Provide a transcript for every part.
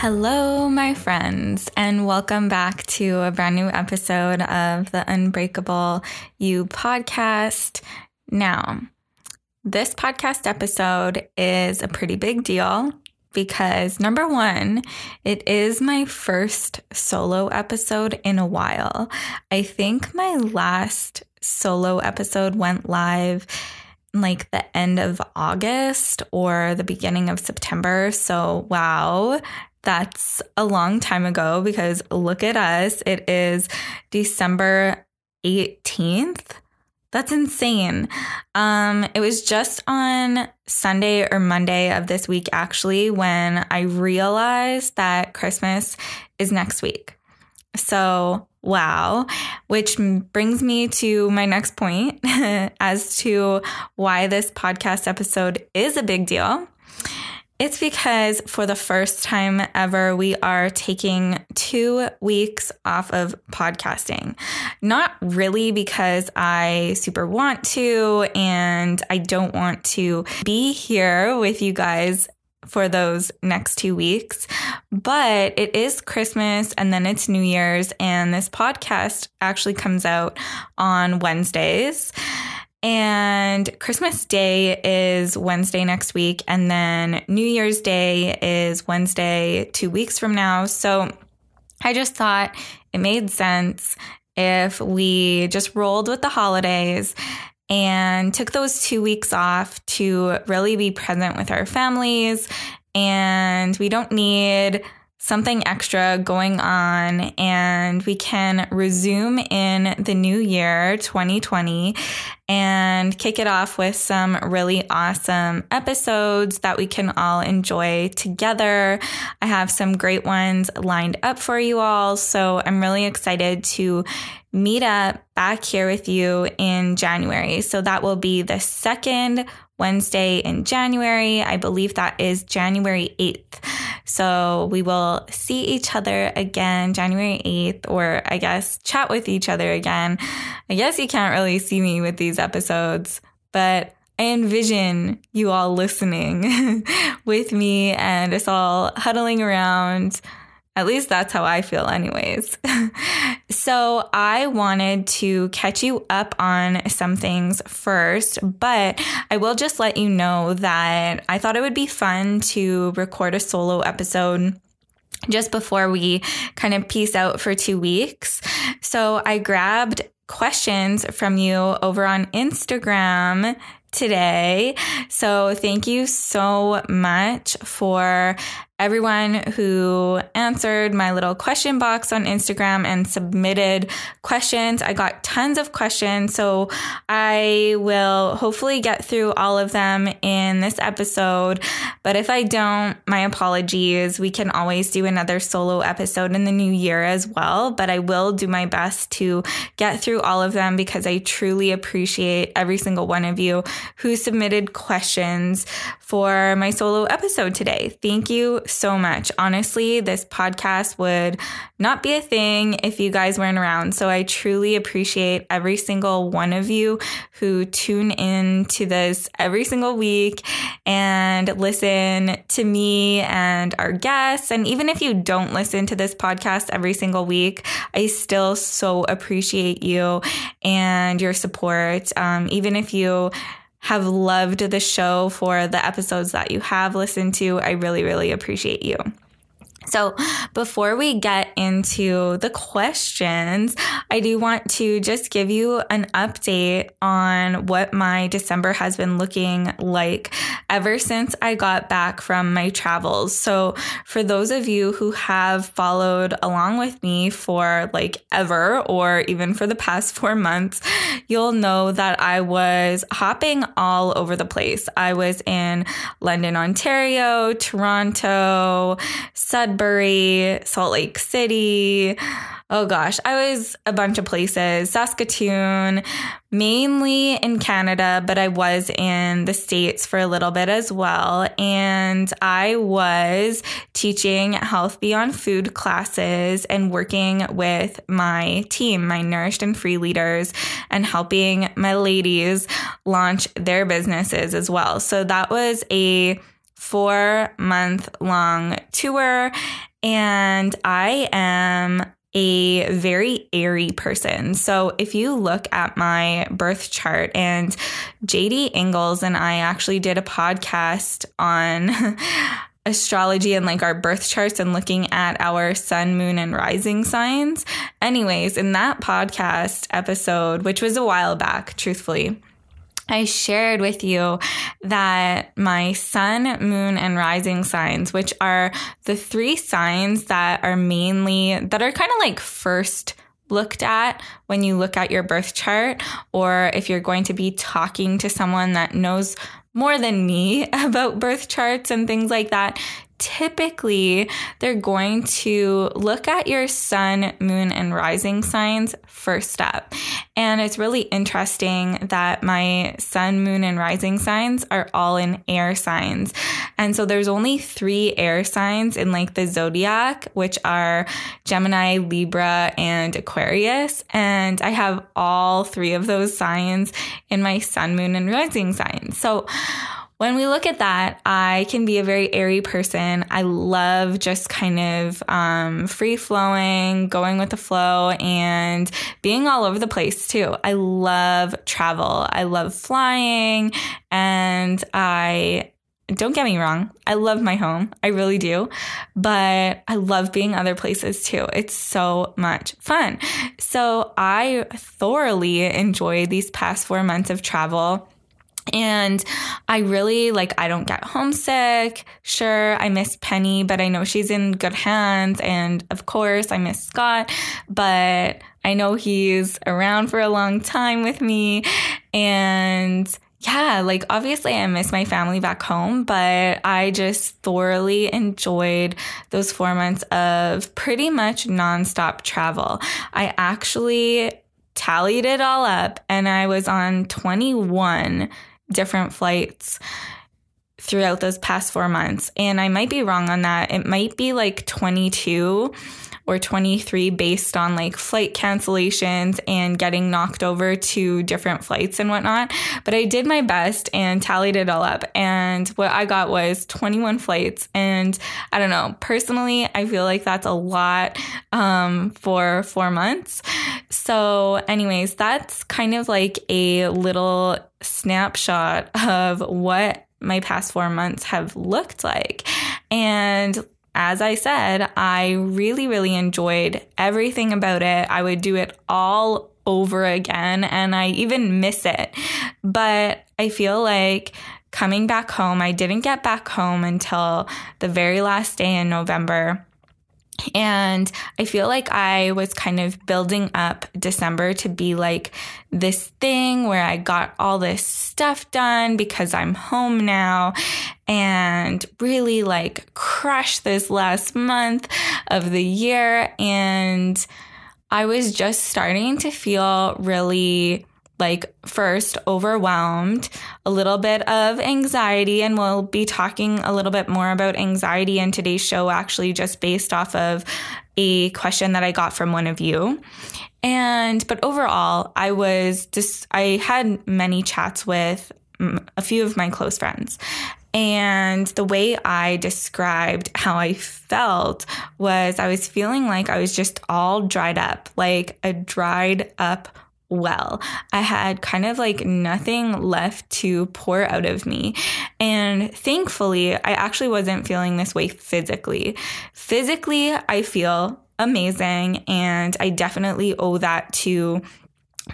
Hello, my friends, and welcome back to a brand new episode of the Unbreakable You podcast. Now, this podcast episode is a pretty big deal because number one, it is my first solo episode in a while. I think my last solo episode went live like the end of August or the beginning of September. So, wow, that's a long time ago because look at us. It is December 18th. That's insane. Um, it was just on Sunday or Monday of this week, actually, when I realized that Christmas is next week. So, wow, which brings me to my next point as to why this podcast episode is a big deal. It's because for the first time ever, we are taking two weeks off of podcasting. Not really because I super want to and I don't want to be here with you guys for those next two weeks. But it is Christmas and then it's New Year's, and this podcast actually comes out on Wednesdays. And Christmas Day is Wednesday next week. And then New Year's Day is Wednesday, two weeks from now. So I just thought it made sense if we just rolled with the holidays and took those two weeks off to really be present with our families. And we don't need something extra going on and we can resume in the new year 2020 and kick it off with some really awesome episodes that we can all enjoy together. I have some great ones lined up for you all. So I'm really excited to meet up back here with you in January. So that will be the second Wednesday in January. I believe that is January 8th. So we will see each other again January 8th, or I guess chat with each other again. I guess you can't really see me with these episodes, but I envision you all listening with me and us all huddling around at least that's how I feel, anyways. so, I wanted to catch you up on some things first, but I will just let you know that I thought it would be fun to record a solo episode just before we kind of peace out for two weeks. So, I grabbed questions from you over on Instagram today. So, thank you so much for everyone who answered my little question box on Instagram and submitted questions. I got tons of questions, so I will hopefully get through all of them in this episode. But if I don't, my apologies. We can always do another solo episode in the new year as well, but I will do my best to get through all of them because I truly appreciate every single one of you who submitted questions for my solo episode today. Thank you so much. Honestly, this podcast would not be a thing if you guys weren't around. So I truly appreciate every single one of you who tune in to this every single week and listen to me and our guests. And even if you don't listen to this podcast every single week, I still so appreciate you and your support. Um, even if you have loved the show for the episodes that you have listened to. I really, really appreciate you. So, before we get into the questions, I do want to just give you an update on what my December has been looking like ever since I got back from my travels. So, for those of you who have followed along with me for like ever or even for the past four months, you'll know that I was hopping all over the place. I was in London, Ontario, Toronto, Sudbury. Sudbury, Salt Lake City. Oh gosh, I was a bunch of places, Saskatoon, mainly in Canada, but I was in the States for a little bit as well. And I was teaching health beyond food classes and working with my team, my nourished and free leaders, and helping my ladies launch their businesses as well. So that was a four month long tour. And I am a very airy person. So if you look at my birth chart, and JD Ingles and I actually did a podcast on astrology and like our birth charts and looking at our sun, moon, and rising signs. Anyways, in that podcast episode, which was a while back, truthfully, I shared with you that my sun, moon, and rising signs, which are the three signs that are mainly, that are kind of like first looked at when you look at your birth chart, or if you're going to be talking to someone that knows more than me about birth charts and things like that, typically they're going to look at your sun, moon, and rising signs first up. And it's really interesting that my sun, moon, and rising signs are all in air signs. And so there's only three air signs in like the zodiac, which are Gemini, Libra, and Aquarius. And I have all three of those signs in my sun, moon, and rising signs. So when we look at that, I can be a very airy person. I love just kind of um, free flowing, going with the flow, and being all over the place too. I love travel. I love flying, and I don't get me wrong, I love my home. I really do. But I love being other places too. It's so much fun. So I thoroughly enjoyed these past four months of travel. And I really like, I don't get homesick. Sure, I miss Penny, but I know she's in good hands. And of course, I miss Scott, but I know he's around for a long time with me. And yeah, like obviously I miss my family back home, but I just thoroughly enjoyed those four months of pretty much nonstop travel. I actually tallied it all up and I was on 21 different flights throughout those past four months. And I might be wrong on that. It might be like 22 or 23 based on like flight cancellations and getting knocked over to different flights and whatnot. But I did my best and tallied it all up. And what I got was 21 flights. And I don't know, personally, I feel like that's a lot um, for four months. So, anyways, that's kind of like a little snapshot of what my past four months have looked like. And as I said, I really, really enjoyed everything about it. I would do it all over again and I even miss it. But I feel like coming back home, I didn't get back home until the very last day in November. And I feel like I was kind of building up December to be like this thing where I got all this stuff done because I'm home now and really like crush this last month of the year. And I was just starting to feel really like first overwhelmed, a little bit of anxiety, and we'll be talking a little bit more about anxiety in today's show, actually, just based off of a question that I got from one of you. And, but overall, I was just, I had many chats with a few of my close friends. And the way I described how I felt was I was feeling like I was just all dried up, like a dried up well. I had kind of like nothing left to pour out of me. And thankfully, I actually wasn't feeling this way physically. Physically, I feel amazing. And I definitely owe that to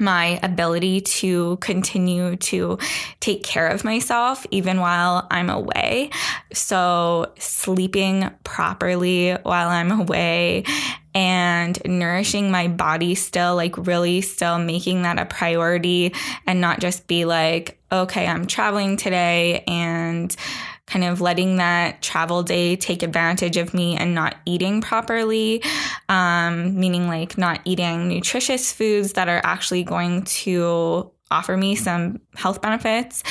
my ability to continue to take care of myself even while I'm away. So, sleeping properly while I'm away and nourishing my body still, like really still making that a priority and not just be like, okay, I'm traveling today and kind of letting that travel day take advantage of me and not eating properly, um, meaning like not eating nutritious foods that are actually going to offer me some health benefits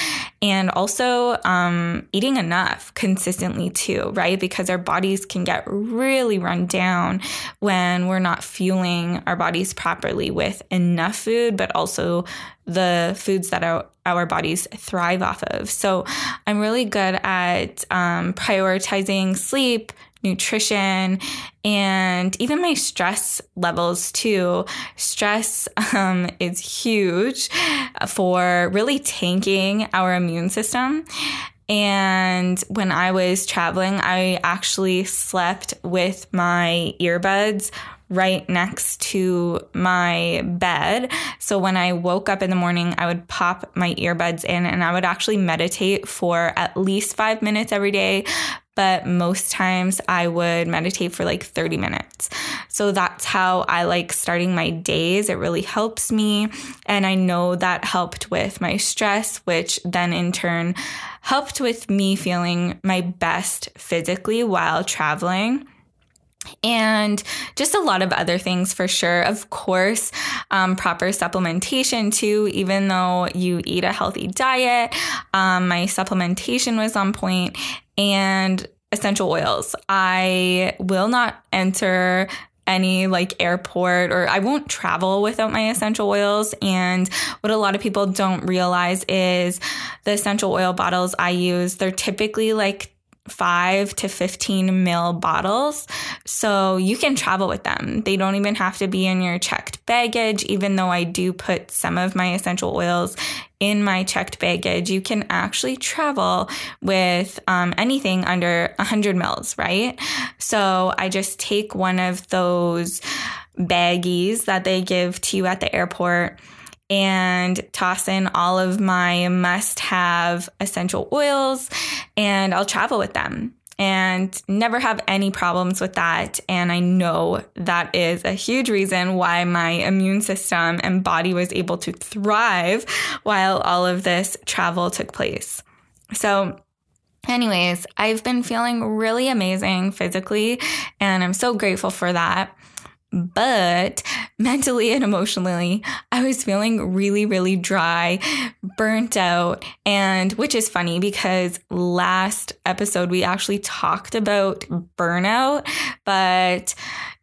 and also um, eating enough consistently too right? Because our bodies can get really run down when we're not fueling our bodies properly with enough food but also the foods that our, our bodies thrive off of. So i'm really good at um, prioritizing sleep nutrition, and even my stress levels too. Stress um, is huge for really tanking our immune system. And when I was traveling, I actually slept with my earbuds right next to my bed. So when I woke up in the morning, I would pop my earbuds in and I would actually meditate for at least five minutes every day but most times I would meditate for like 30 minutes. So that's how I like starting my days. It really helps me. And I know that helped with my stress, which then in turn helped with me feeling my best physically while traveling and just a lot of other things for sure. Of course, um, proper supplementation too, even though you eat a healthy diet. Um, my supplementation was on point and essential oils. I will not enter any like airport or I won't travel without my essential oils. And what a lot of people don't realize is the essential oil bottles I use, they're typically like five to 15 mil bottles. So you can travel with them. They don't even have to be in your checked baggage, even though I do put some of my essential oils in my checked baggage. You can actually travel with um, anything under 100 mils, right? So I just take one of those baggies that they give to you at the airport and toss in all of my must have essential oils and I'll travel with them and never have any problems with that. And I know that is a huge reason why my immune system and body was able to thrive while all of this travel took place. So, anyways, I've been feeling really amazing physically, and I'm so grateful for that. But mentally and emotionally, I was feeling really, really dry, burnt out. And which is funny because last episode we actually talked about burnout, but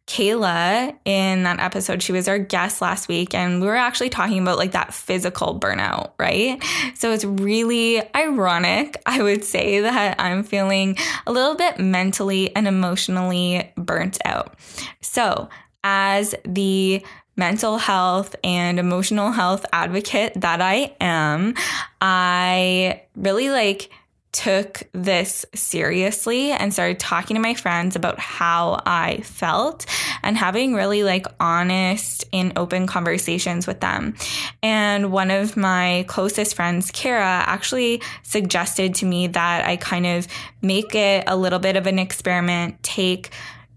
Kayla in that episode, she was our guest last week, and we were actually talking about like that physical burnout, right? So it's really ironic, I would say, that I'm feeling a little bit mentally and emotionally burnt out. So as the mental health and emotional health advocate that I am, I really like took this seriously and started talking to my friends about how I felt and having really like honest and open conversations with them. And one of my closest friends, Kara, actually suggested to me that I kind of make it a little bit of an experiment, take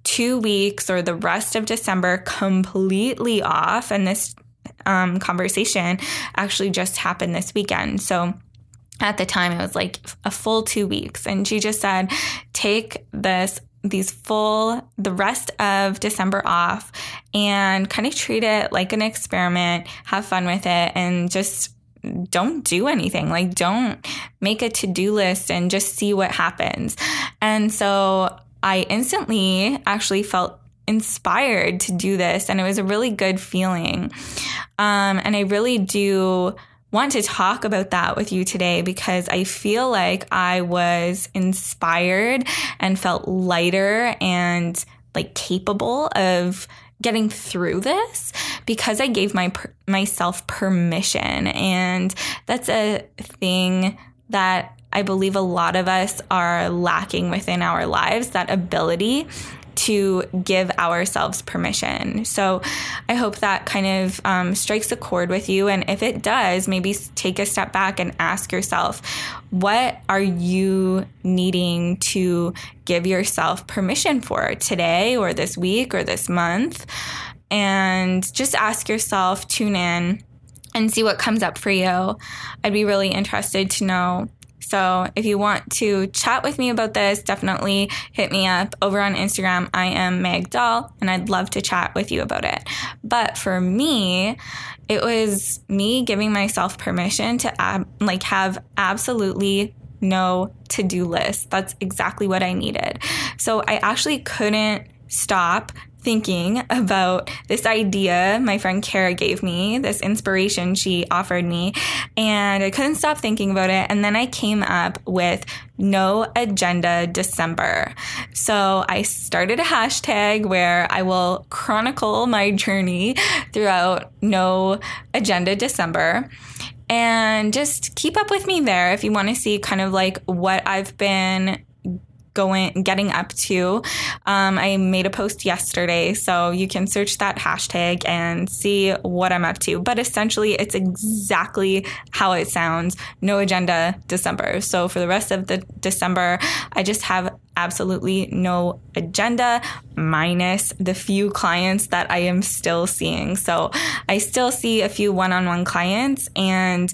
two weeks or the rest of December completely off. And this um, conversation actually just happened this weekend. So at the time, it was like a full two weeks. And she just said, take this these full the rest of December off and kind of treat it like an experiment, have fun with it and just don't do anything. Like don't make a to-do list and just see what happens. And so I instantly actually felt inspired to do this, and it was a really good feeling. Um, and I really do want to talk about that with you today because I feel like I was inspired and felt lighter and like capable of getting through this because I gave my myself permission and that's a thing that I believe a lot of us are lacking within our lives that ability to give ourselves permission. So I hope that kind of um, strikes a chord with you. And if it does, maybe take a step back and ask yourself, what are you needing to give yourself permission for today or this week or this month? And just ask yourself, tune in and see what comes up for you. I'd be really interested to know So if you want to chat with me about this, definitely hit me up over on Instagram. I am Meg Doll, and I'd love to chat with you about it. But for me, it was me giving myself permission to ab- like have absolutely no to-do list. That's exactly what I needed. So I actually couldn't stop thinking about this idea my friend Kara gave me, this inspiration she offered me, and I couldn't stop thinking about it. And then I came up with No Agenda December. So I started a hashtag where I will chronicle my journey throughout No Agenda December and just keep up with me there if you want to see kind of like what I've been going getting up to. Um, I made a post yesterday, so you can search that hashtag and see what I'm up to. But essentially, it's exactly how it sounds. No agenda December. So for the rest of the December, I just have absolutely no agenda minus the few clients that I am still seeing. So I still see a few one-on-one clients and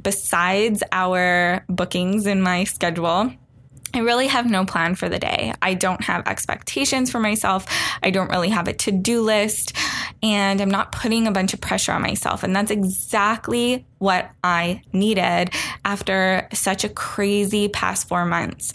besides our bookings in my schedule, I really have no plan for the day. I don't have expectations for myself. I don't really have a to do list, and I'm not putting a bunch of pressure on myself. And that's exactly what I needed after such a crazy past four months.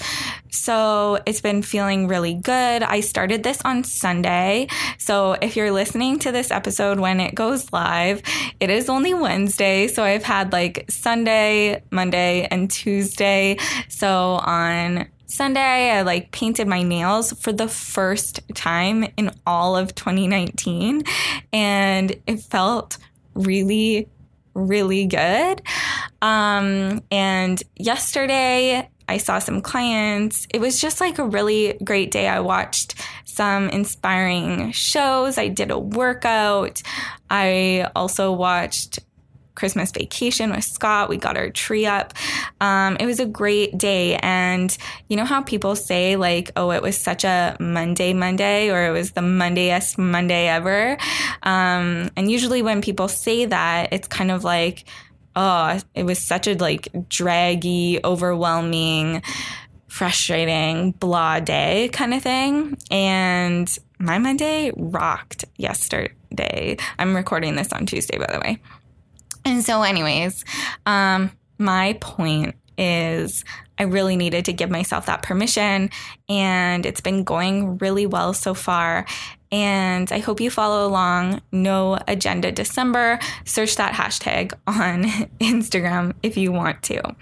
So it's been feeling really good. I started this on Sunday. So if you're listening to this episode when it goes live, it is only Wednesday. So I've had like Sunday, Monday, and Tuesday. So on Sunday, I like painted my nails for the first time in all of 2019. And it felt really, really good. Um, and yesterday, I saw some clients. It was just like a really great day. I watched some inspiring shows. I did a workout. I also watched Christmas vacation with Scott. We got our tree up. Um, it was a great day. And you know how people say, like, oh, it was such a Monday, Monday, or it was the Mondayest Monday ever? Um, and usually when people say that, it's kind of like, oh, it was such a like draggy, overwhelming, frustrating, blah day kind of thing. And my Monday rocked yesterday. I'm recording this on Tuesday, by the way. And so, anyways, um, my point is I really needed to give myself that permission, and it's been going really well so far. And I hope you follow along. No Agenda December. Search that hashtag on Instagram if you want to.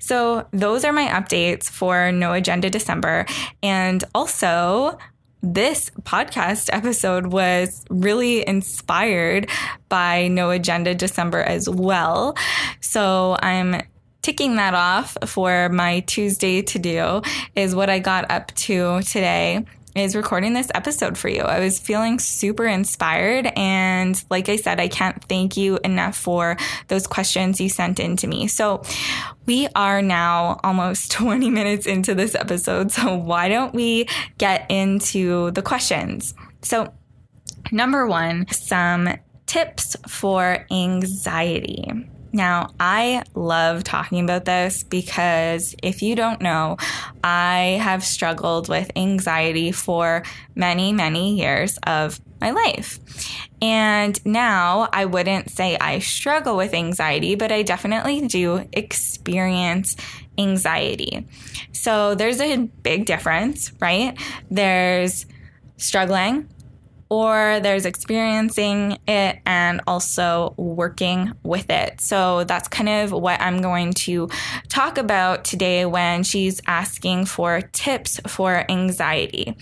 So, those are my updates for No Agenda December. And also, this podcast episode was really inspired by No Agenda December as well. So I'm ticking that off for my Tuesday to do is what I got up to today is recording this episode for you. I was feeling super inspired. And like I said, I can't thank you enough for those questions you sent in to me. So we are now almost 20 minutes into this episode. So why don't we get into the questions? So, number one, some tips for anxiety. Now, I love talking about this because if you don't know, I have struggled with anxiety for many, many years of my life. And now I wouldn't say I struggle with anxiety, but I definitely do experience anxiety. So there's a big difference, right? There's struggling or there's experiencing it and also working with it. So that's kind of what I'm going to talk about today when she's asking for tips for anxiety.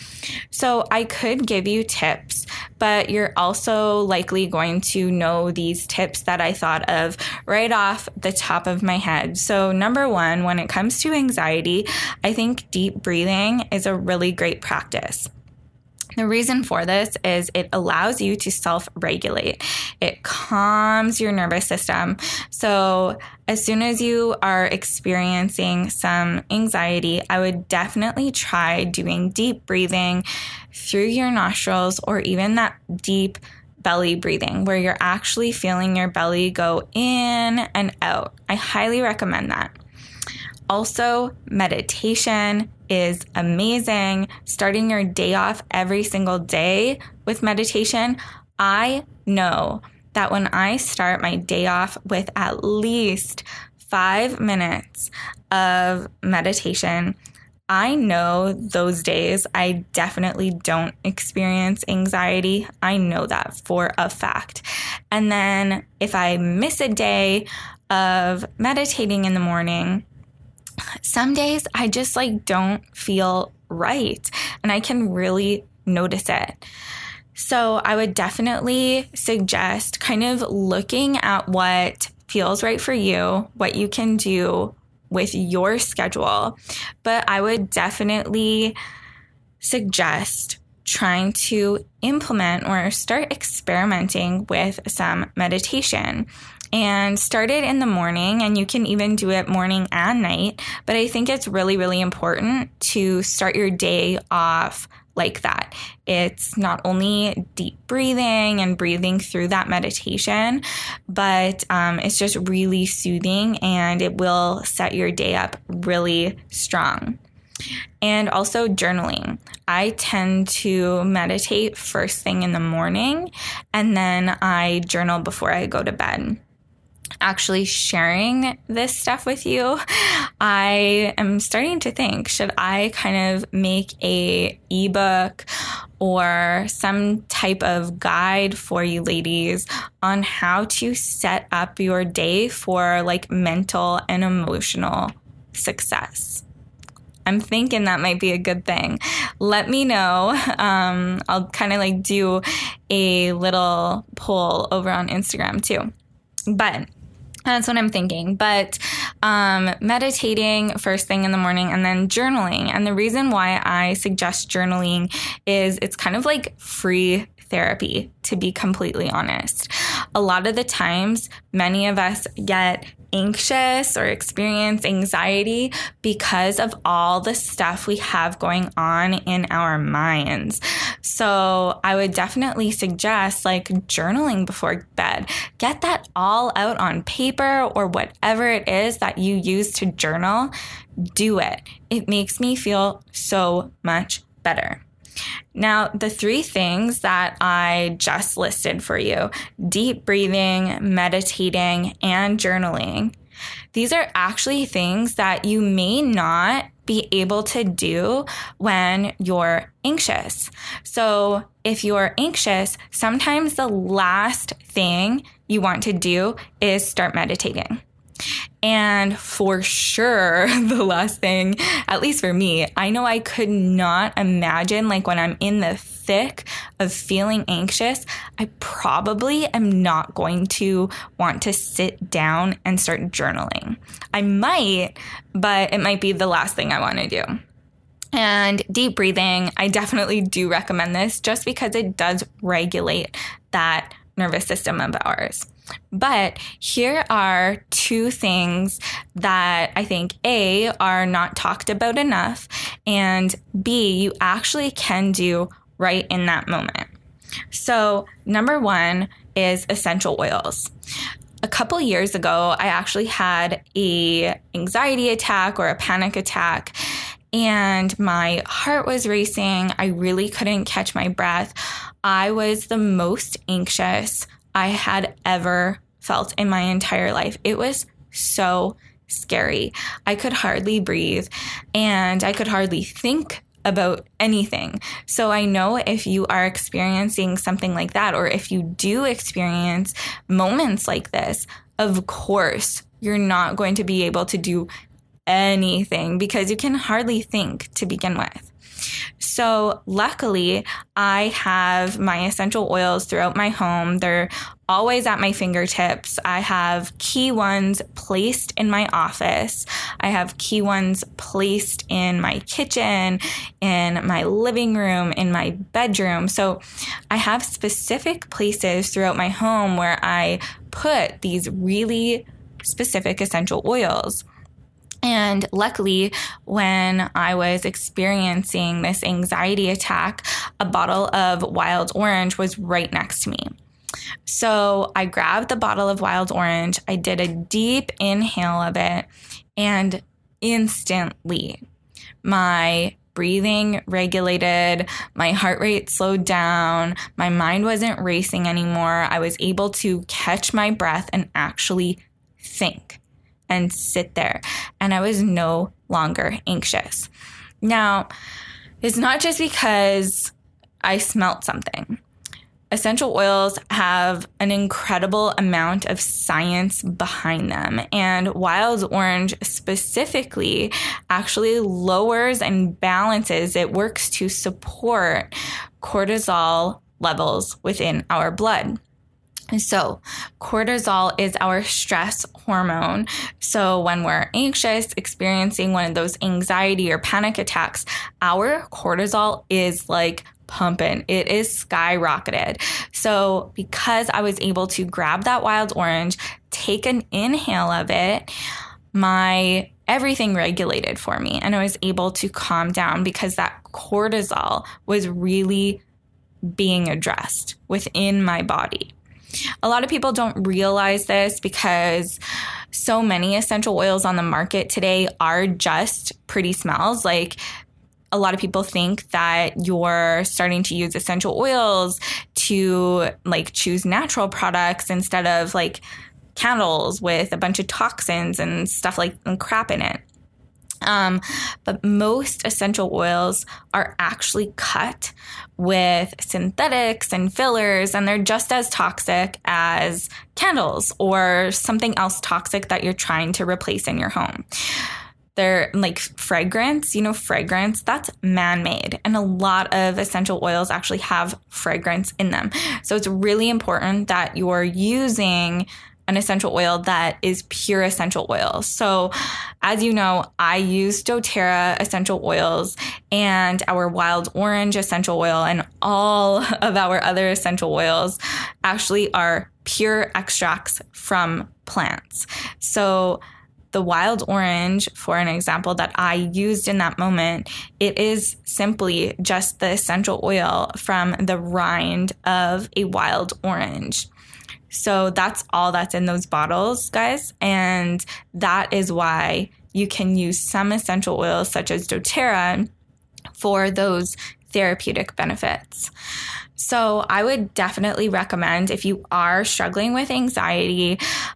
So I could give you tips, but you're also likely going to know these tips that I thought of right off the top of my head. So, number one, when it comes to anxiety, I think deep breathing is a really great practice. The reason for this is it allows you to self regulate. It calms your nervous system. So, as soon as you are experiencing some anxiety, I would definitely try doing deep breathing through your nostrils or even that deep belly breathing where you're actually feeling your belly go in and out. I highly recommend that. Also, meditation is amazing. Starting your day off every single day with meditation. I know that when I start my day off with at least five minutes of meditation, I know those days I definitely don't experience anxiety. I know that for a fact. And then if I miss a day of meditating in the morning, some days I just like don't feel right and I can really notice it. So I would definitely suggest kind of looking at what feels right for you, what you can do with your schedule. But I would definitely suggest trying to implement or start experimenting with some meditation and start it in the morning and you can even do it morning and night but i think it's really really important to start your day off like that. It's not only deep breathing and breathing through that meditation, but um, it's just really soothing and it will set your day up really strong. And also journaling. I tend to meditate first thing in the morning and then I journal before I go to bed actually sharing this stuff with you, I am starting to think should I kind of make a ebook or some type of guide for you ladies on how to set up your day for like mental and emotional success. I'm thinking that might be a good thing. Let me know. Um, I'll kind of like do a little poll over on Instagram too. But that's what I'm thinking. But um, meditating first thing in the morning and then journaling. And the reason why I suggest journaling is it's kind of like free therapy, to be completely honest. A lot of the times, many of us get anxious or experience anxiety because of all the stuff we have going on in our minds. So I would definitely suggest like journaling before bed. Get that all out on paper or whatever it is that you use to journal. Do it. It makes me feel so much better. Now, the three things that I just listed for you deep breathing, meditating, and journaling these are actually things that you may not be able to do when you're anxious. So, if you're anxious, sometimes the last thing you want to do is start meditating. And for sure, the last thing, at least for me, I know I could not imagine like when I'm in the thick of feeling anxious, I probably am not going to want to sit down and start journaling. I might, but it might be the last thing I want to do. And deep breathing, I definitely do recommend this just because it does regulate that nervous system of ours. But here are two things that I think A, are not talked about enough, and B, you actually can do right in that moment. So, number one is essential oils. A couple years ago, I actually had a anxiety attack or a panic attack and my heart was racing. I really couldn't catch my breath. I was the most anxious I had ever felt in my entire life. It was so scary. I could hardly breathe and I could hardly think about anything. So I know if you are experiencing something like that, or if you do experience moments like this, of course, you're not going to be able to do anything because you can hardly think to begin with. So, luckily, I have my essential oils throughout my home. They're always at my fingertips. I have key ones placed in my office. I have key ones placed in my kitchen, in my living room, in my bedroom. So, I have specific places throughout my home where I put these really specific essential oils. And luckily, when I was experiencing this anxiety attack, a bottle of wild orange was right next to me. So I grabbed the bottle of wild orange, I did a deep inhale of it, And instantly, my breathing regulated, my heart rate slowed down, my mind wasn't racing anymore. I was able to catch my breath and actually think and sit there. And I was no longer anxious. Now, it's not just because I smelt something essential oils have an incredible amount of science behind them. And wild orange specifically actually lowers and balances, it works to support cortisol levels within our blood. So, cortisol is our stress hormone. So, when we're anxious, experiencing one of those anxiety or panic attacks, our cortisol is like pumping. It is skyrocketed. So, because I was able to grab that wild orange, take an inhale of it, my everything regulated for me and I was able to calm down because that cortisol was really being addressed within my body. A lot of people don't realize this because so many essential oils on the market today are just pretty smells. Like a lot of people think that you're starting to use essential oils to like choose natural products instead of like candles with a bunch of toxins and stuff like and crap in it. Um, but most essential oils are actually cut with synthetics and fillers, and they're just as toxic as candles or something else toxic that you're trying to replace in your home they're like fragrance, you know, fragrance that's man made. And a lot of essential oils actually have fragrance in them. So it's really important that you're using an essential oil that is pure essential oil. So, as you know, I use doTERRA essential oils and our wild orange essential oil, and all of our other essential oils actually are pure extracts from plants. So, the wild orange, for an example, that I used in that moment, it is simply just the essential oil from the rind of a wild orange. So that's all that's in those bottles, guys. And that is why you can use some essential oils, such as doTERRA, for those therapeutic benefits. So, I would definitely recommend if you are struggling with anxiety.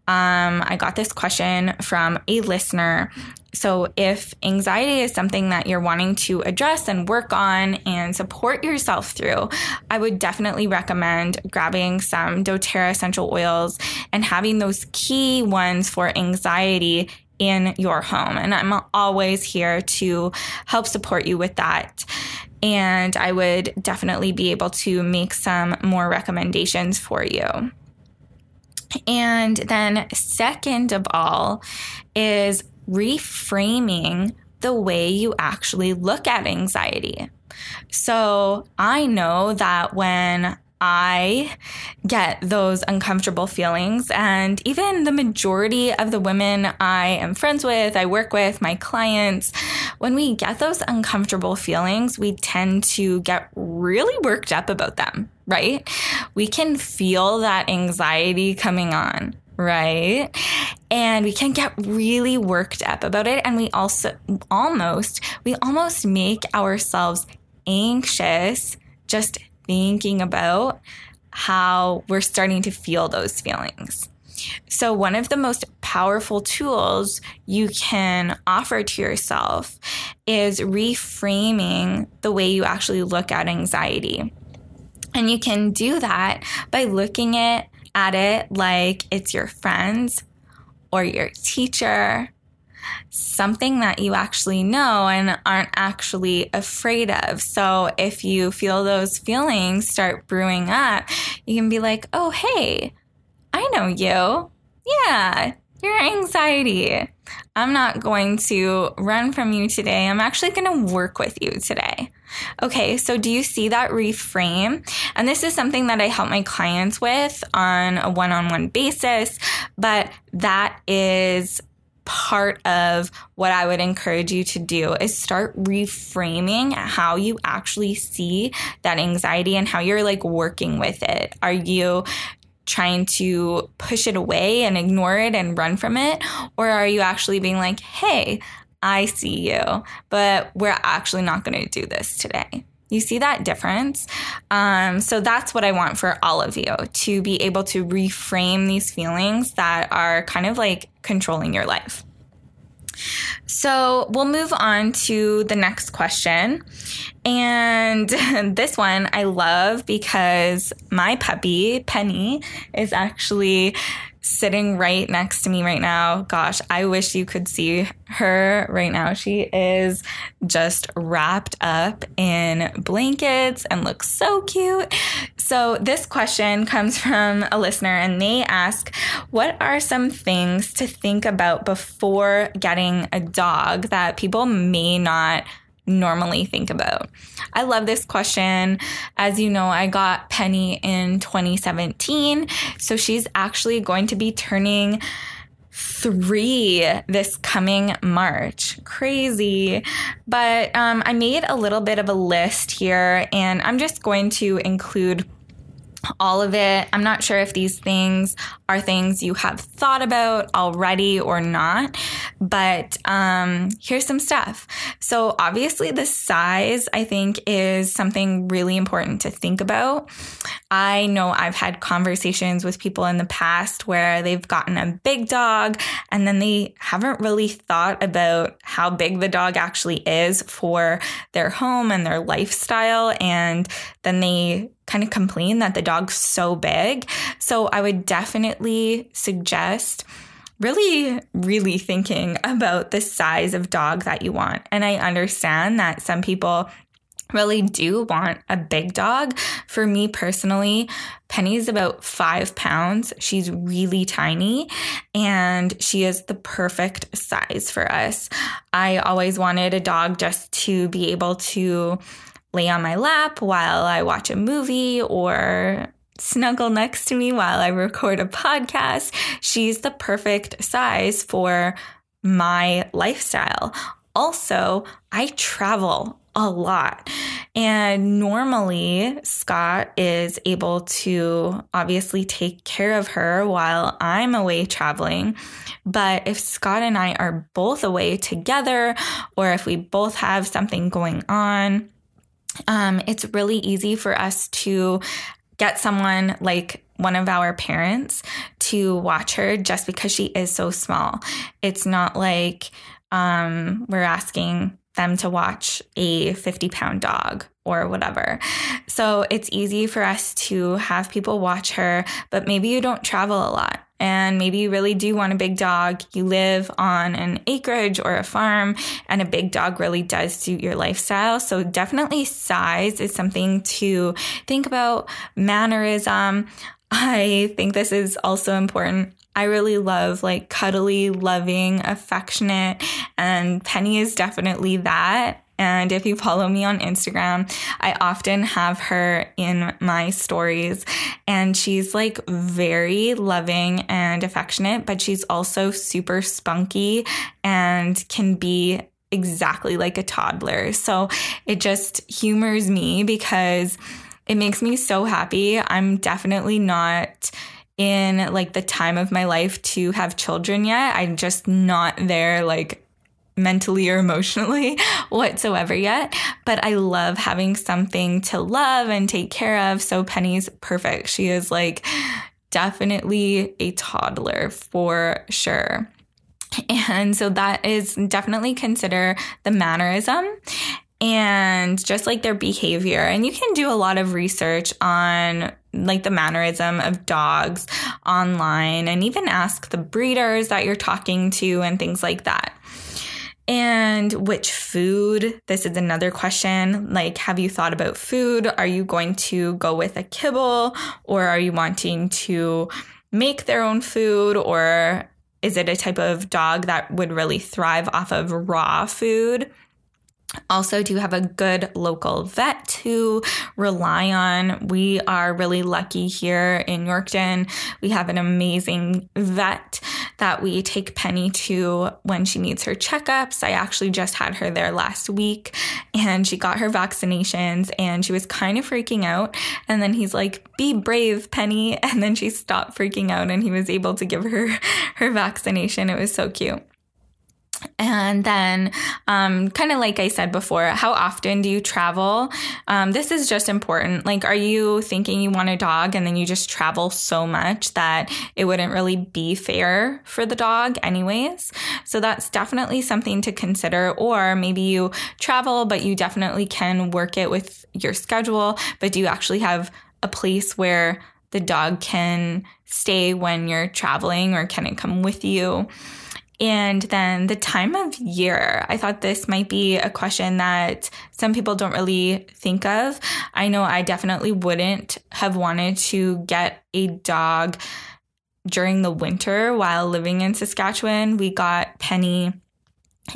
Um, I got this question from a listener. So, if anxiety is something that you're wanting to address and work on and support yourself through, I would definitely recommend grabbing some doTERRA essential oils and having those key ones for anxiety in your home. And I'm always here to help support you with that and I would definitely be able to make some more recommendations for you. And then, second of all, is reframing the way you actually look at anxiety. So, I know that when I get those uncomfortable feelings. And even the majority of the women I am friends with, I work with, my clients, when we get those uncomfortable feelings, we tend to get really worked up about them, right? We can feel that anxiety coming on right? And we can get really worked up about it. And we also almost, we almost make ourselves anxious just thinking about how we're starting to feel those feelings. So, one of the most powerful tools you can offer to yourself is reframing the way you actually look at anxiety. And you can do that by looking at, at it like it's your friends or your teacher something that you actually know and aren't actually afraid of. So if you feel those feelings start brewing up, you can be like, oh, hey, I know you. Yeah, your anxiety. I'm not going to run from you today. I'm actually going to work with you today. Okay, so do you see that reframe? And this is something that I help my clients with on a one on one basis, but that is part of what I would encourage you to do is start reframing how you actually see that anxiety and how you're like working with it. Are you trying to push it away and ignore it and run from it? Or are you actually being like, hey, I see you, but we're actually not going to do this today? You see that difference? Um, so that's what I want for all of you to be able to reframe these feelings that are kind of like controlling your life. So we'll move on to the next question. And this one I love because my puppy, Penny, is actually sitting right next to me right now. Gosh, I wish you could see her right now. She is just wrapped up in blankets and looks so cute. So, this question comes from a listener, and they ask, What are some things to think about before getting a dog that people may not normally think about? I love this question. As you know, I got Penny in 2017. So she's actually going to be turning three this coming March. Crazy. But um, I made a little bit of a list here, and I'm just going to include all of it. I'm not sure if these things are things you have thought about already or not, but um, here's some stuff. So, obviously, the size I think is something really important to think about. I know I've had conversations with people in the past where they've gotten a big dog and then they haven't really thought about how big the dog actually is for their home and their lifestyle. And then they kind of complain that the dog's so big. So I would definitely suggest really, really thinking about the size of dog that you want. And I understand that some people really do want a big dog. For me personally, Penny's about five pounds. She's really tiny and she is the perfect size for us. I always wanted a dog just to be able to lay on my lap while I watch a movie or snuggle next to me while I record a podcast. She's the perfect size for my lifestyle. Also, I travel a lot. And normally, Scott is able to obviously take care of her while I'm away traveling. But if Scott and I are both away together, or if we both have something going on, um, it's really easy for us to get someone like one of our parents to watch her just because she is so small. It's not like um, we're asking them to watch a 50 pound dog or whatever. So it's easy for us to have people watch her, but maybe you don't travel a lot and maybe you really do want a big dog. You live on an acreage or a farm, and a big dog really does suit your lifestyle. So, definitely size is something to think about. Mannerism. I think this is also important. I really love like cuddly, loving, affectionate, and Penny is definitely that. And if you follow me on Instagram, I often have her in my stories. And she's like very loving and affectionate, but she's also super spunky and can be exactly like a toddler. So it just humors me because it makes me so happy. I'm definitely not in like the time of my life to have children yet. I'm just not there like mentally or emotionally whatsoever yet, but I love having something to love and take care of. So Penny's perfect. She is like definitely a toddler for sure. And so that is definitely consider the mannerism and just like their behavior. And you can do a lot of research on like the mannerism of dogs online and even ask the breeders that you're talking to and things like that. And which food? This is another question. Like, have you thought about food? Are you going to go with a kibble or are you wanting to make their own food? Or is it a type of dog that would really thrive off of raw food? Also, do you have a good local vet to rely on. We are really lucky here in Yorkton. We have an amazing vet that we take Penny to when she needs her checkups. I actually just had her there last week and she got her vaccinations and she was kind of freaking out. And then he's like, Be brave, Penny. And then she stopped freaking out and he was able to give her her vaccination. It was so cute. And then, um, kind of like I said before, how often do you travel? Um, this is just important. Like, are you thinking you want a dog and then you just travel so much that it wouldn't really be fair for the dog, anyways? So, that's definitely something to consider. Or maybe you travel, but you definitely can work it with your schedule, but do you actually have a place where the dog can stay when you're traveling or can it come with you? And then the time of year. I thought this might be a question that some people don't really think of. I know I definitely wouldn't have wanted to get a dog during the winter while living in Saskatchewan. We got Penny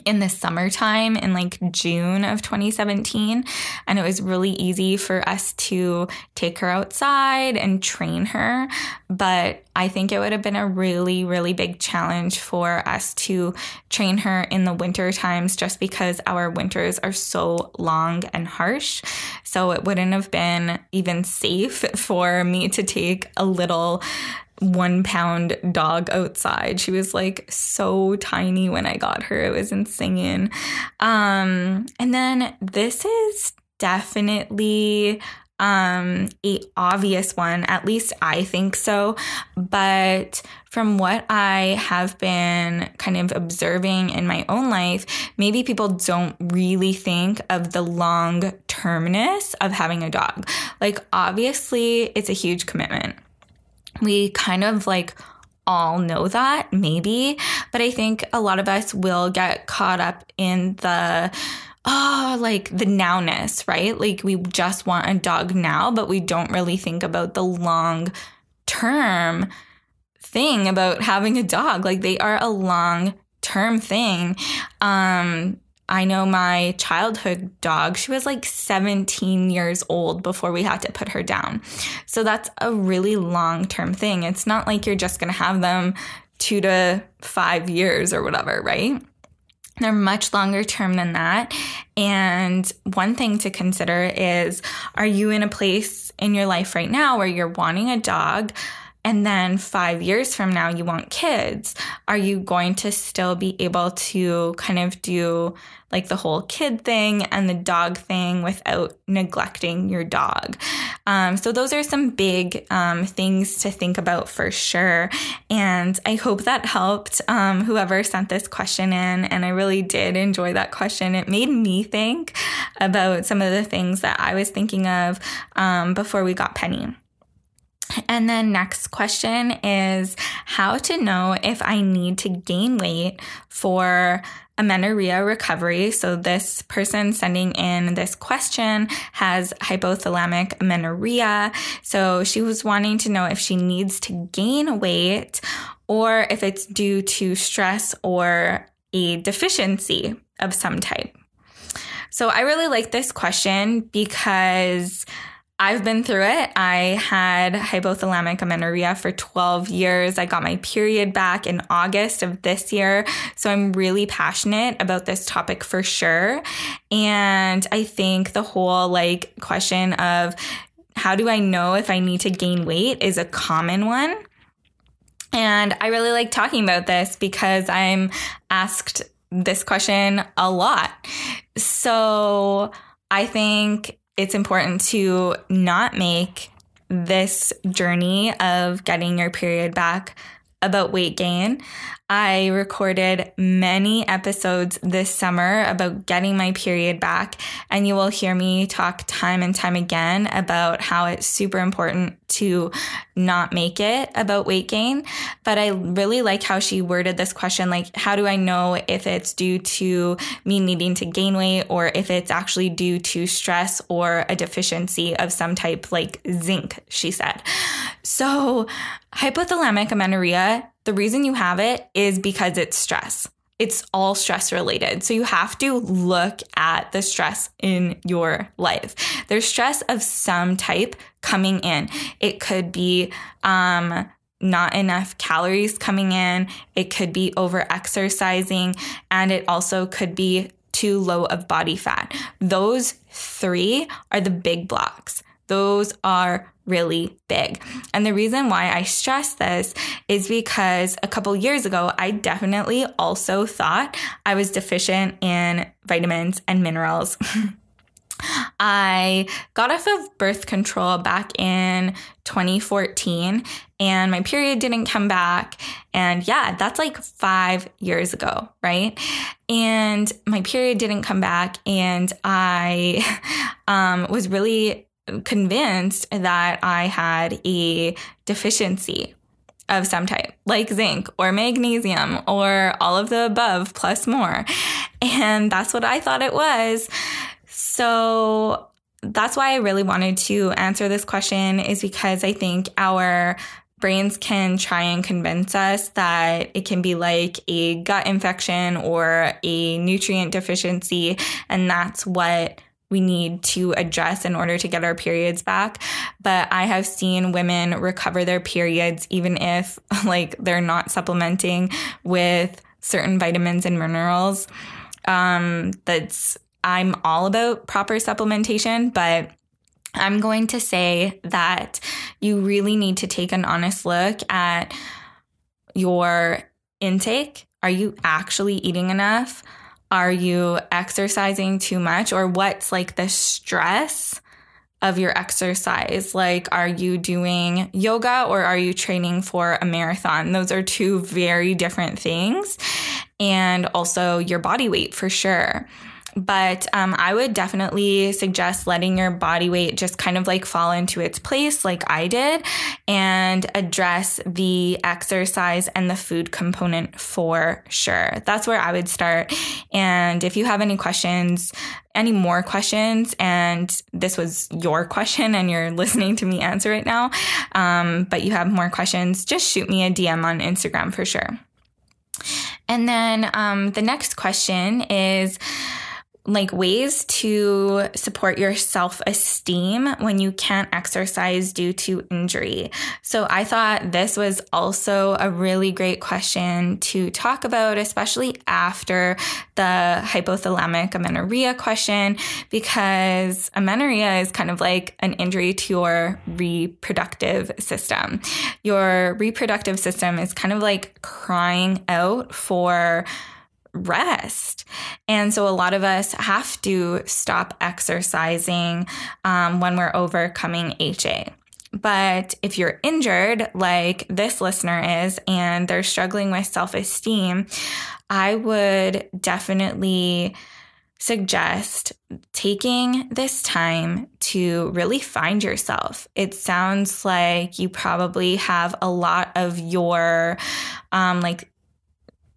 in the summertime in like June of 2017. And it was really easy for us to take her outside and train her. But I think it would have been a really, really big challenge for us to train her in the winter times just because our winters are so long and harsh. So it wouldn't have been even safe for me to take a little one pound dog outside. She was like so tiny when I got her. It was insane. Um, and then this is definitely um a obvious one at least i think so but from what i have been kind of observing in my own life maybe people don't really think of the long termness of having a dog like obviously it's a huge commitment we kind of like all know that, maybe, but I think a lot of us will get caught up in the oh, like the nowness, right? Like we just want a dog now, but we don't really think about the long term thing about having a dog. Like they are a long term thing. Um, I know my childhood dog, she was like 17 years old before we had to put her down. So that's a really long term thing. It's not like you're just going to have them two to five years or whatever, right? They're much longer term than that. And one thing to consider is are you in a place in your life right now where you're wanting a dog? And then five years from now you want kids, are you going to still be able to kind of do like the whole kid thing and the dog thing without neglecting your dog? Um, so, those are some big um, things to think about for sure. And I hope that helped um, whoever sent this question in. And I really did enjoy that question. It made me think about some of the things that I was thinking of um, before we got Penny. And then next question is how to know if I need to gain weight for amenorrhea recovery. So this person sending in this question has hypothalamic amenorrhea. So she was wanting to know if she needs to gain weight or if it's due to stress or a deficiency of some type. So I really like this question because I've been through it. I had hypothalamic amenorrhea for 12 years. I got my period back in August of this year. So I'm really passionate about this topic for sure. And I think the whole like question of how do I know if I need to gain weight is a common one. And I really like talking about this because I'm asked this question a lot. So I think it's important to not make this journey of getting your period back about weight gain. I recorded many episodes this summer about getting my period back, and you will hear me talk time and time again about how it's super important to not make it about weight gain. But I really like how she worded this question like, how do I know if it's due to me needing to gain weight or if it's actually due to stress or a deficiency of some type, like zinc, she said. So, hypothalamic amenorrhea the reason you have it is because it's stress. It's all stress related. So you have to look at the stress in your life. There's stress of some type coming in. It could be um, not enough calories coming in, it could be over exercising, and it also could be too low of body fat. Those three are the big blocks. Those are really big. And the reason why I stress this is because a couple years ago, I definitely also thought I was deficient in vitamins and minerals. I got off of birth control back in 2014 and my period didn't come back. And yeah, that's like five years ago, right? And my period didn't come back. And I um, was really convinced that I had a deficiency of some type, like zinc or magnesium or all of the above plus more. And that's what I thought it was. So that's why I really wanted to answer this question, is because I think our brains can try and convince us that it can be like a gut infection or a nutrient deficiency. And that's what we need to address in order to get our periods back. But I have seen women recover their periods even if like they're not supplementing with certain vitamins and minerals. Um, that's I'm all about proper supplementation, but I'm going to say that you really need to take an honest look at your intake. Are you actually eating enough? Are you exercising too much? Or what's like the stress of your exercise? Like, are you doing yoga or are you training for a marathon? Those are two very different things. And also your body weight for sure. But um, I would definitely suggest letting your body weight just kind of like fall into its place, like I did, and address the exercise and the food component for sure. That's where I would start. And if you have any questions, any more questions, and this was your question and you're listening to me answer it now, um, but you have more questions, just shoot me a DM on Instagram for sure. And then um, the next question is, like ways to support your self esteem when you can't exercise due to injury. So I thought this was also a really great question to talk about, especially after the hypothalamic amenorrhea question, because amenorrhea is kind of like an injury to your reproductive system. Your reproductive system is kind of like crying out for rest. And so a lot of us have to stop exercising um, when we're overcoming HA. But if you're injured, like this listener is, and they're struggling with self esteem, I would definitely suggest taking this time to really find yourself. It sounds like you probably have a lot of your um, like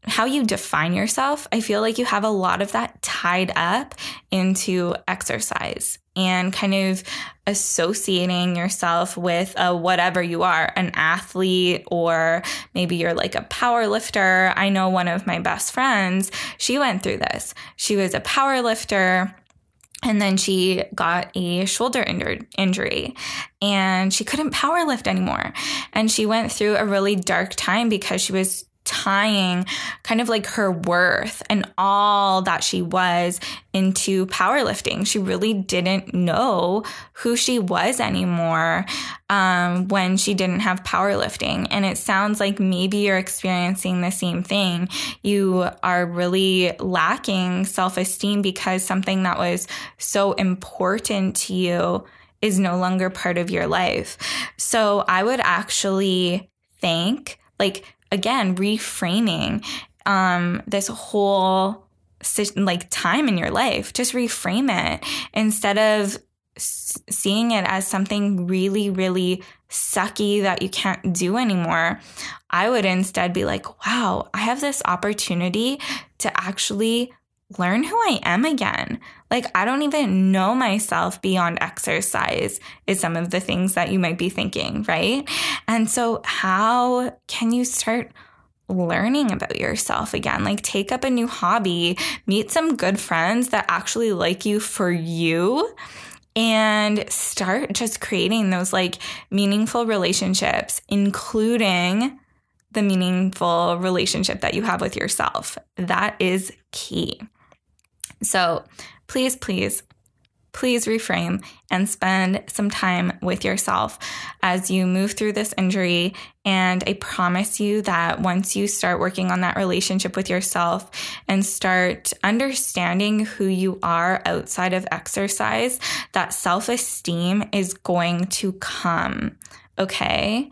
how you define yourself, I feel like you have a lot of that tied up into exercise and kind of associating yourself with a whatever you are, an athlete, or maybe you're like a power lifter. I know one of my best friends, she went through this. She was a power lifter. And then she got a shoulder injury and she couldn't power lift anymore. And she went through a really dark time because she was tying kind of like her worth and all that she was into powerlifting. She really didn't know who she was anymore um, when she didn't have powerlifting. And it sounds like maybe you're experiencing the same thing. You are really lacking self esteem because something that was so important to you is no longer part of your life. So I would actually thank, like, again reframing um, this whole like time in your life just reframe it instead of seeing it as something really really sucky that you can't do anymore. I would instead be like wow i have this opportunity to actually learn who I am again. Like, I don't even know myself beyond exercise, is some of the things that you might be thinking, right? And so, how can you start? learning about yourself again. Like, take up a new hobby, meet some good friends that actually like you for you, and start just creating those like meaningful relationships, including the meaningful relationship that you have with yourself. That is key. So please, please please reframe and spend some time with yourself as you move through this injury. And I promise you that once you start working on that relationship with yourself and start understanding who you are outside of exercise, that self esteem is going to come. Okay.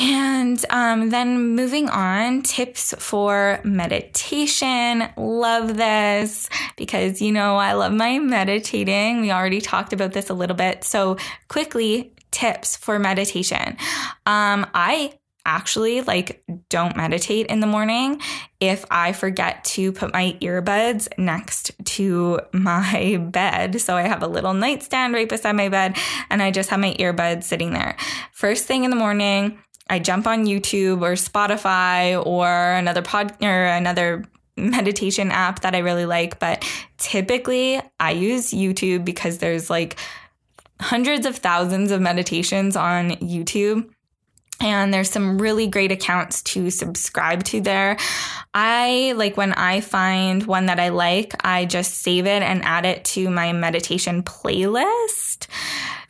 And um, then moving on, tips for meditation. Love this because, you know, I love my meditating. We already talked about this a little bit. So, quickly, tips for meditation. Um, I actually like don't meditate in the morning if I forget to put my earbuds next to my bed. So I have a little nightstand right beside my bed and I just have my earbuds sitting there. First thing in the morning, I jump on YouTube or Spotify or another pod or another meditation app that I really like, but typically I use YouTube because there's like hundreds of thousands of meditations on YouTube. And there's some really great accounts to subscribe to there. I like when I find one that I like, I just save it and add it to my meditation playlist.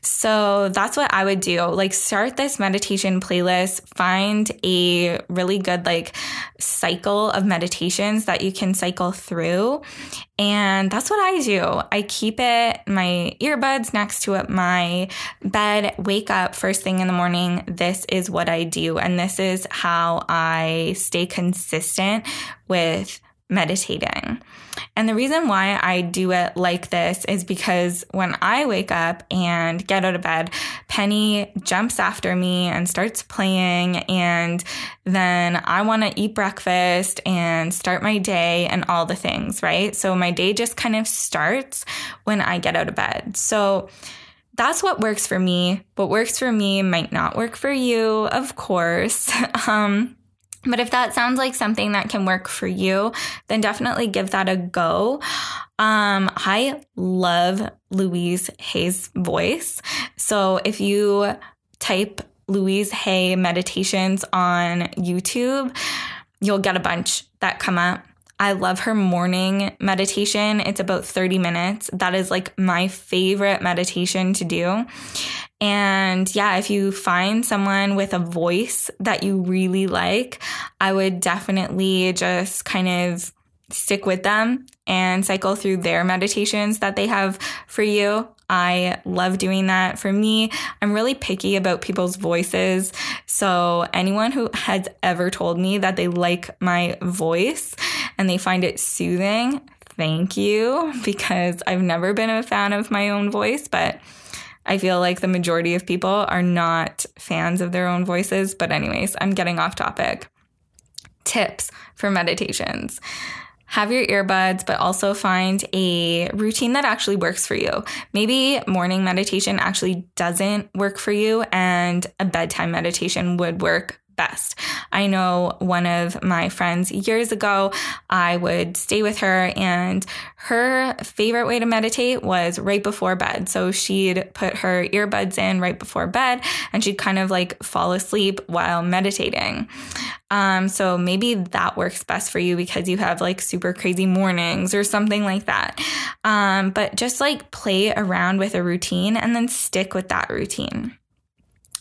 So that's what I would do. Like start this meditation playlist, find a really good like cycle of meditations that you can cycle through. And that's what I do. I keep it my earbuds next to it, my bed, wake up first thing in the morning. This is what I do and this is how I stay consistent with meditating. And the reason why I do it like this is because when I wake up and get out of bed, Penny jumps after me and starts playing. And then I want to eat breakfast and start my day and all the things, right? So my day just kind of starts when I get out of bed. So that's what works for me. What works for me might not work for you, of course. um, but if that sounds like something that can work for you, then definitely give that a go. Um, I love Louise Hay's voice. So if you type Louise Hay meditations on YouTube, you'll get a bunch that come up. I love her morning meditation. It's about 30 minutes. That is like my favorite meditation to do. And yeah, if you find someone with a voice that you really like, I would definitely just kind of stick with them and cycle through their meditations that they have for you. I love doing that. For me, I'm really picky about people's voices. So, anyone who has ever told me that they like my voice and they find it soothing, thank you, because I've never been a fan of my own voice, but I feel like the majority of people are not fans of their own voices. But, anyways, I'm getting off topic. Tips for meditations have your earbuds, but also find a routine that actually works for you. Maybe morning meditation actually doesn't work for you, and a bedtime meditation would work best. I know one of my friends years ago, I would stay with her and her favorite way to meditate was right before bed. So she'd put her earbuds in right before bed and she'd kind of like fall asleep while meditating. Um, so maybe that works best for you because you have like super crazy mornings or something like that. Um, but just like play around with a routine and then stick with that routine.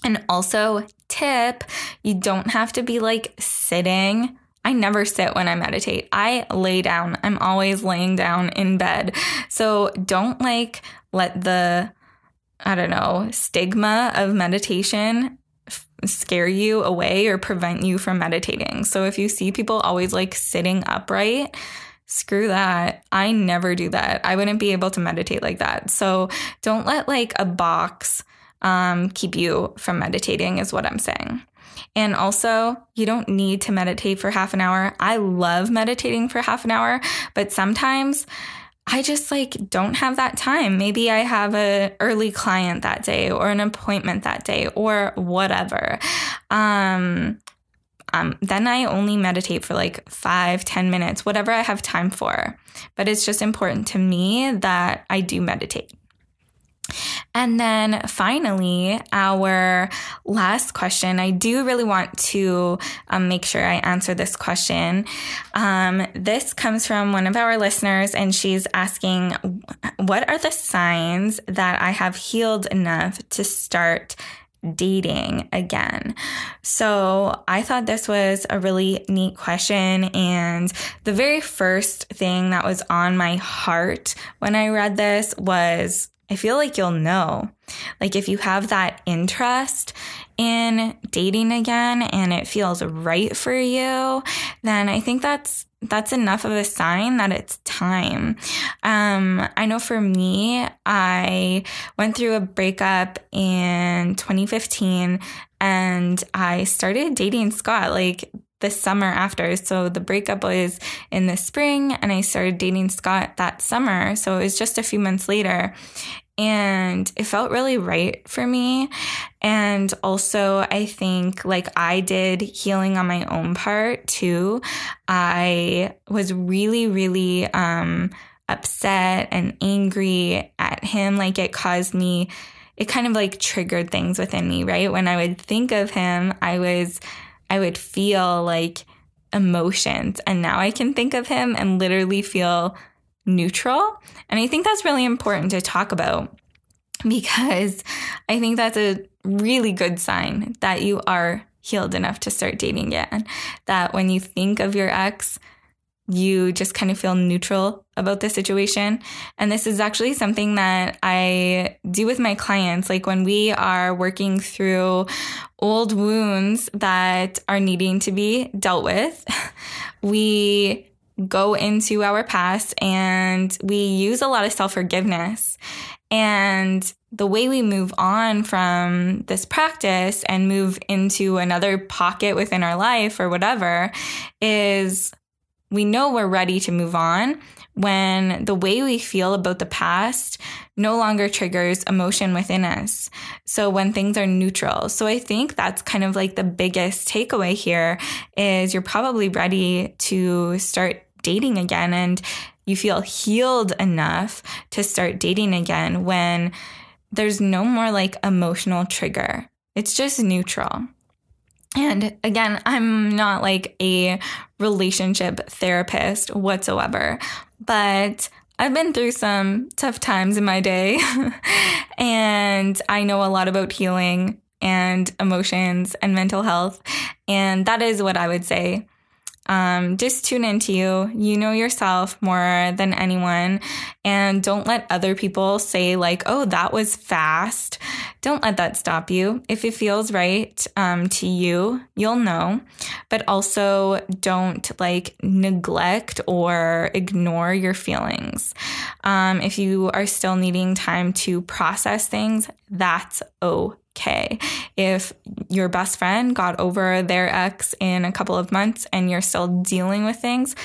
And also, tip, you don't have to be like sitting. I never sit when I meditate. I lay down. I'm always laying down in bed. So don't like let the, I don't know, stigma of meditation scare you away or prevent you from meditating. So if you see people always like sitting upright, screw that. I never do that. I wouldn't be able to meditate like that. So don't let like a box um, keep you from meditating, is what I'm saying. And also, you don't need to meditate for half an hour. I love meditating for half an hour, but sometimes I just like don't have that time. Maybe I have a early client that day or an appointment that day or whatever. Um, um, then I only meditate for like five, ten minutes, whatever I have time for. But it's just important to me that I do meditate. And then finally, our last question. I do really want to um, make sure I answer this question. Um, this comes from one of our listeners, and she's asking, What are the signs that I have healed enough to start dating again? So I thought this was a really neat question. And the very first thing that was on my heart when I read this was I feel like you'll know. Like if you have that interest in dating again and it feels right for you, then I think that's that's enough of a sign that it's time. Um, I know for me, I went through a breakup in 2015 and I started dating Scott like the summer after. So the breakup was in the spring and I started dating Scott that summer. So it was just a few months later. And it felt really right for me. And also, I think like I did healing on my own part too. I was really, really um, upset and angry at him. Like it caused me, it kind of like triggered things within me, right? When I would think of him, I was I would feel like emotions. And now I can think of him and literally feel neutral. And I think that's really important to talk about because I think that's a really good sign that you are healed enough to start dating again. That when you think of your ex, you just kind of feel neutral about the situation. And this is actually something that I do with my clients. Like when we are working through old wounds that are needing to be dealt with, we go into our past and we use a lot of self forgiveness. And the way we move on from this practice and move into another pocket within our life or whatever is we know we're ready to move on when the way we feel about the past no longer triggers emotion within us. So when things are neutral. So I think that's kind of like the biggest takeaway here is you're probably ready to start dating again and you feel healed enough to start dating again when there's no more like emotional trigger. It's just neutral. And again, I'm not like a relationship therapist whatsoever, but I've been through some tough times in my day and I know a lot about healing and emotions and mental health. And that is what I would say um, just tune into you. You know yourself more than anyone. And don't let other people say, like, oh, that was fast. Don't let that stop you. If it feels right um, to you, you'll know. But also don't like neglect or ignore your feelings. Um, if you are still needing time to process things, that's okay okay. If your best friend got over their ex in a couple of months and you're still dealing with things,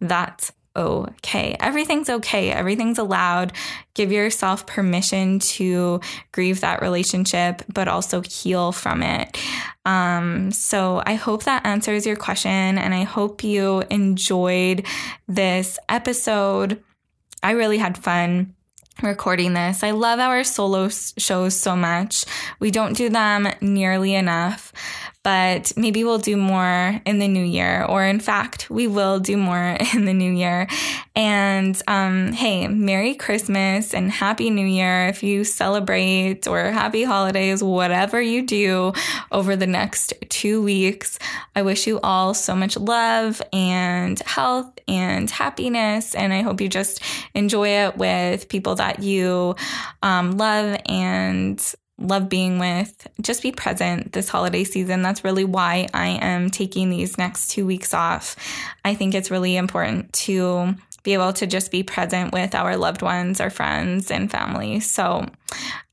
that's okay. Everything's okay. Everything's allowed. Give yourself permission to grieve that relationship, but also heal from it. Um, so I hope that answers your question and I hope you enjoyed this episode. I really had fun recording this. I love our solo shows so much. We don't do them nearly enough, but maybe we'll do more in the new year, or in fact, we will do more in the new year. And um, hey, Merry Christmas and Happy New Year if you celebrate, or Happy Holidays, whatever you do over the next two weeks. I wish you all so much love and health and happiness. And I hope you just enjoy it with people that you um, love and love being with. Just be present this holiday season. That's really why I am taking these next two weeks off. I think it's really important to be able to just be present with our loved ones, our friends, and family. So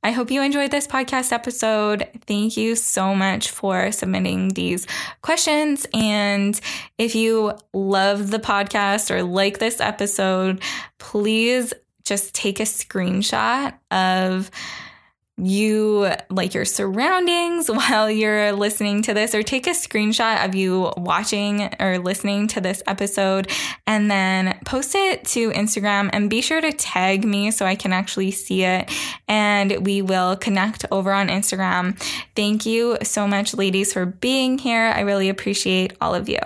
I hope you enjoyed this podcast episode. Thank you so much for submitting these questions. And if you love the podcast or like this episode, please just take a screenshot of you like your surroundings while you're listening to this, or take a screenshot of you watching or listening to this episode and then post it to Instagram and be sure to tag me so I can actually see it and we will connect over on Instagram. Thank you so much, ladies, for being here. I really appreciate all of you.